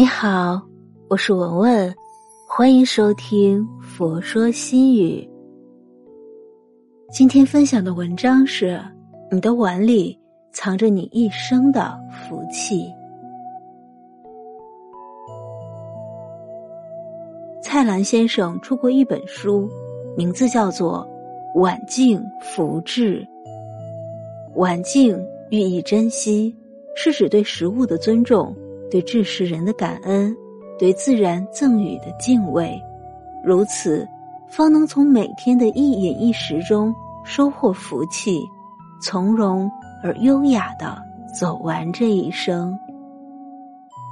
你好，我是文文，欢迎收听《佛说心语》。今天分享的文章是：你的碗里藏着你一生的福气。蔡澜先生出过一本书，名字叫做《碗净福至》。碗净寓意珍惜，是指对食物的尊重，对致世人的感恩，对自然赠予的敬畏。如此，方能从每天的一饮一食中收获福气，从容而优雅的走完这一生。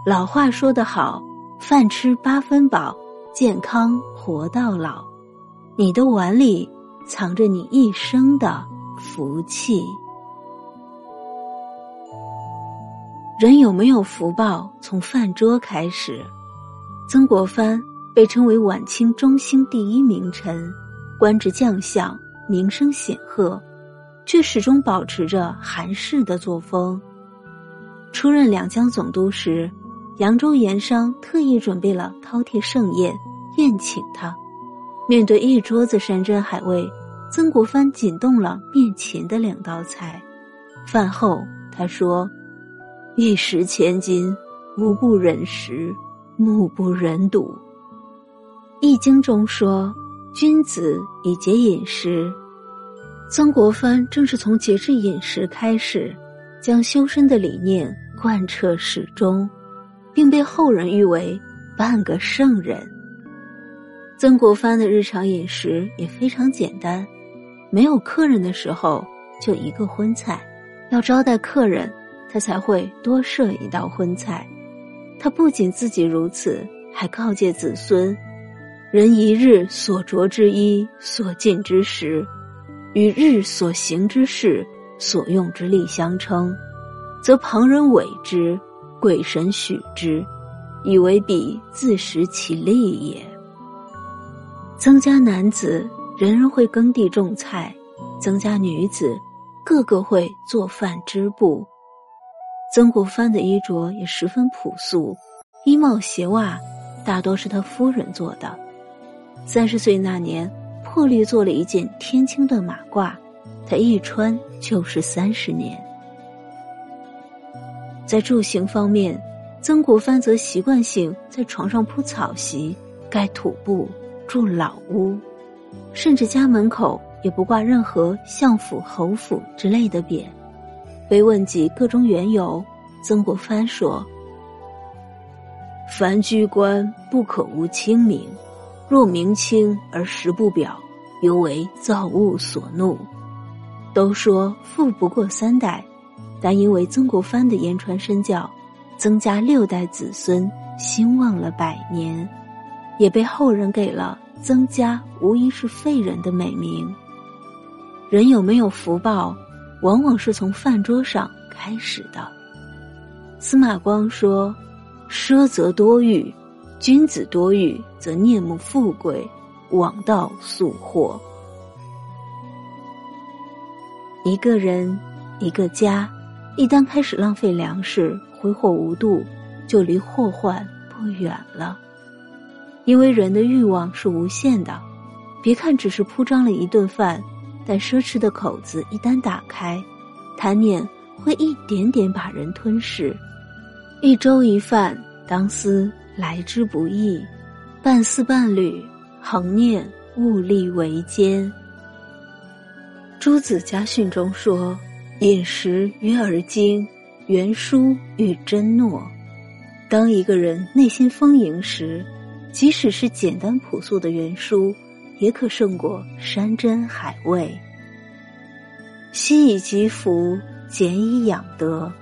老话说得好：“饭吃八分饱，健康活到老。”你的碗里藏着你一生的福气。人有没有福报，从饭桌开始。曾国藩被称为晚清中兴第一名臣，官至将相，名声显赫，却始终保持着韩式的作风。出任两江总督时，扬州盐商特意准备了饕餮盛宴宴请他。面对一桌子山珍海味，曾国藩仅动了面前的两道菜。饭后，他说。一食千金，无不忍食，目不忍睹。《易经》中说：“君子以节饮食。”曾国藩正是从节制饮食开始，将修身的理念贯彻始终，并被后人誉为半个圣人。曾国藩的日常饮食也非常简单，没有客人的时候就一个荤菜，要招待客人。他才会多设一道荤菜。他不仅自己如此，还告诫子孙：人一日所着之衣、所进之食，与日所行之事、所用之力相称，则旁人委之，鬼神许之，以为彼自食其力也。增加男子，人人会耕地种菜；增加女子，个个会做饭织布。曾国藩的衣着也十分朴素，衣帽鞋袜大多是他夫人做的。三十岁那年，破例做了一件天青的马褂，他一穿就是三十年。在住行方面，曾国藩则习惯性在床上铺草席、盖土布、住老屋，甚至家门口也不挂任何相府、侯府之类的匾。被问及各中缘由，曾国藩说：“凡居官不可无清明，若明清而实不表，犹为造物所怒。”都说富不过三代，但因为曾国藩的言传身教，曾家六代子孙兴旺了百年，也被后人给了“曾家无疑是废人”的美名。人有没有福报？往往是从饭桌上开始的。司马光说：“奢则多欲，君子多欲则念慕富贵，枉道速祸。”一个人，一个家，一旦开始浪费粮食、挥霍无度，就离祸患不远了。因为人的欲望是无限的，别看只是铺张了一顿饭。但奢侈的口子一旦打开，贪念会一点点把人吞噬。一粥一饭，当思来之不易；半丝半缕，恒念物力维艰。朱子家训中说：“饮食约而精，原书与真诺。”当一个人内心丰盈时，即使是简单朴素的原书。也可胜过山珍海味。惜以积福，俭以养德。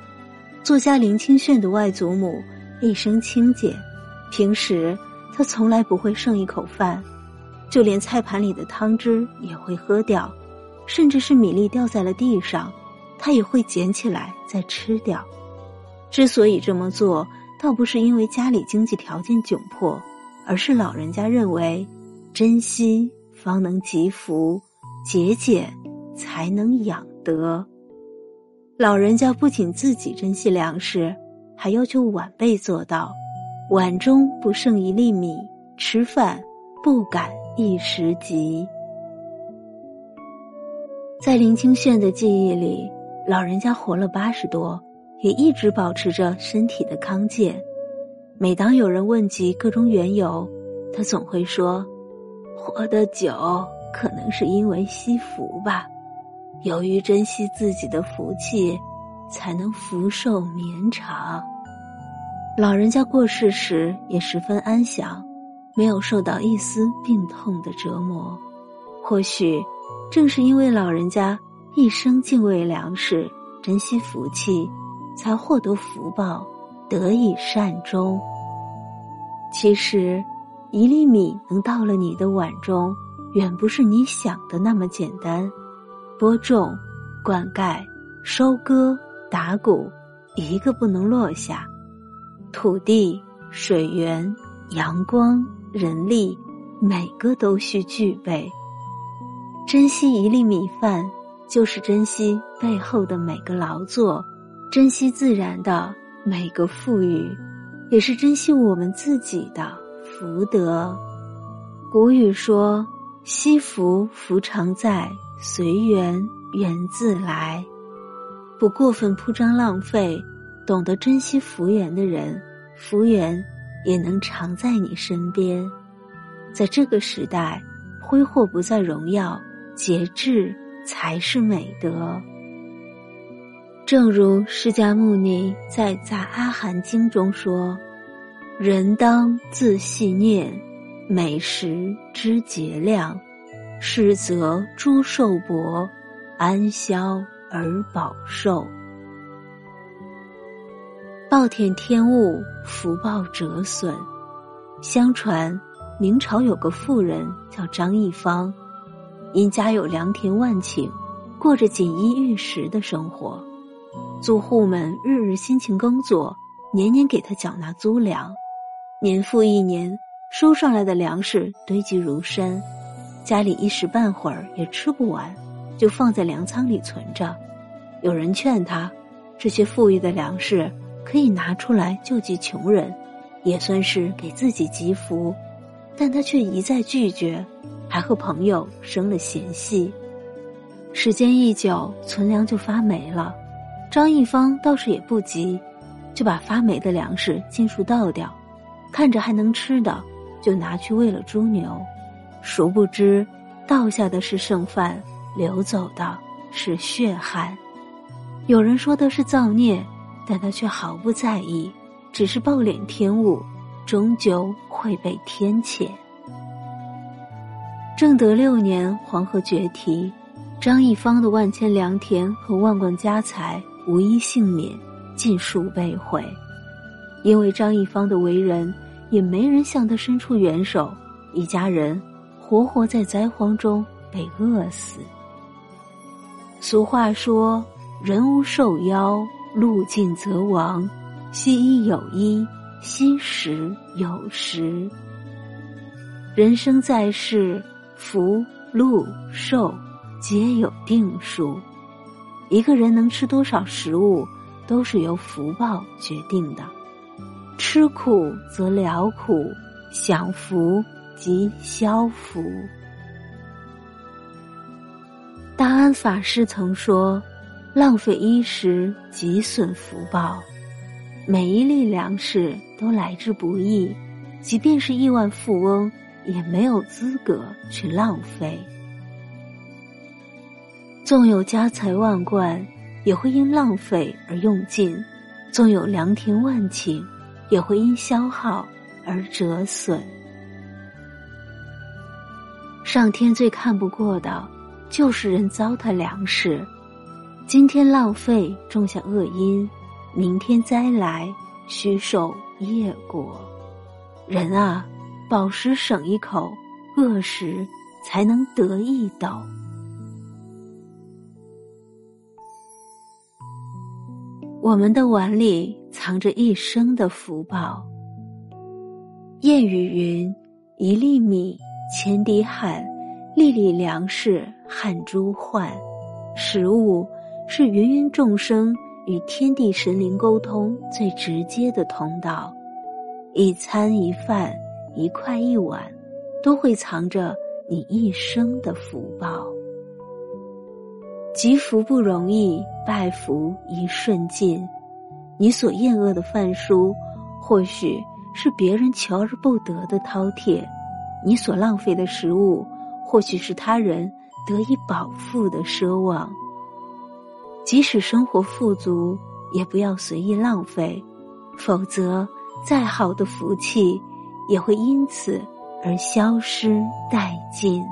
作家林清炫的外祖母一生清简，平时她从来不会剩一口饭，就连菜盘里的汤汁也会喝掉，甚至是米粒掉在了地上，她也会捡起来再吃掉。之所以这么做，倒不是因为家里经济条件窘迫，而是老人家认为。珍惜方能积福，节俭才能养德。老人家不仅自己珍惜粮食，还要求晚辈做到。碗中不剩一粒米，吃饭不敢一时急。在林清炫的记忆里，老人家活了八十多，也一直保持着身体的康健。每当有人问及各种缘由，他总会说：“活得久，可能是因为惜福吧。由于珍惜自己的福气，才能福寿绵长。”老人家过世时也十分安详，没有受到一丝病痛的折磨。或许，正是因为老人家一生敬畏粮食、珍惜福气，才获得福报，得以善终。其实，一粒米能到了你的碗中，远不是你想的那么简单。播种、灌溉、收割、打谷，一个不能落下。土地、水源、阳光、人力，每个都需具备。珍惜一粒米饭，就是珍惜背后的每个劳作，珍惜自然的每个富裕，也是珍惜我们自己的福德。古语说：“惜福，福常在；随缘，缘自来。”不过分铺张浪费。懂得珍惜福缘的人，福缘也能常在你身边。在这个时代，挥霍不在荣耀，节制才是美德。正如释迦牟尼在《杂阿含经》中说：“人当自细念，美食知节量，是则诸寿薄，安消而保寿。”暴殄天物，福报折损。相传，明朝有个妇人叫张一芳，因家有良田万顷，过着锦衣玉食的生活。租户们日日辛勤耕作，年年给他缴纳租粮。年复一年，收上来的粮食堆积如山，家里一时半会儿也吃不完，就放在粮仓里存着。有人劝他，这些富裕的粮食。可以拿出来救济穷人，也算是给自己积福，但他却一再拒绝，还和朋友生了嫌隙。时间一久，存粮就发霉了。张一芳倒是也不急，就把发霉的粮食尽数倒掉，看着还能吃的，就拿去喂了猪牛。殊不知，倒下的是剩饭，流走的是血汗。有人说的是造孽。但他却毫不在意，只是暴殄天物，终究会被天谴。正德六年，黄河决堤，张一芳的万千良田和万贯家财无一幸免，尽数被毁。因为张一芳的为人，也没人向他伸出援手，一家人活活在灾荒中被饿死。俗话说：“人无受夭。”路尽则亡，惜衣有衣，惜食有食。人生在世，福禄寿皆有定数。一个人能吃多少食物，都是由福报决定的。吃苦则了苦，享福即消福。大安法师曾说。浪费衣食，即损福报。每一粒粮食都来之不易，即便是亿万富翁，也没有资格去浪费。纵有家财万贯，也会因浪费而用尽；纵有良田万顷，也会因消耗而折损。上天最看不过的，就是人糟蹋粮食。今天浪费种下恶因，明天灾来须受业果。人啊，饱食省一口，饿食才能得一斗。我们的碗里藏着一生的福报。谚语云：“一粒米，千滴汗；粒粒粮食，汗珠换。”食物。是芸芸众生与天地神灵沟通最直接的通道。一餐一饭，一块一碗，都会藏着你一生的福报。积福不容易，败福一瞬间。你所厌恶的饭书，或许是别人求而不得的饕餮；你所浪费的食物，或许是他人得以饱腹的奢望。即使生活富足，也不要随意浪费，否则再好的福气也会因此而消失殆尽。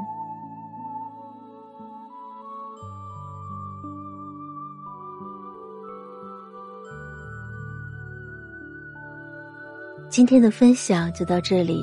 今天的分享就到这里。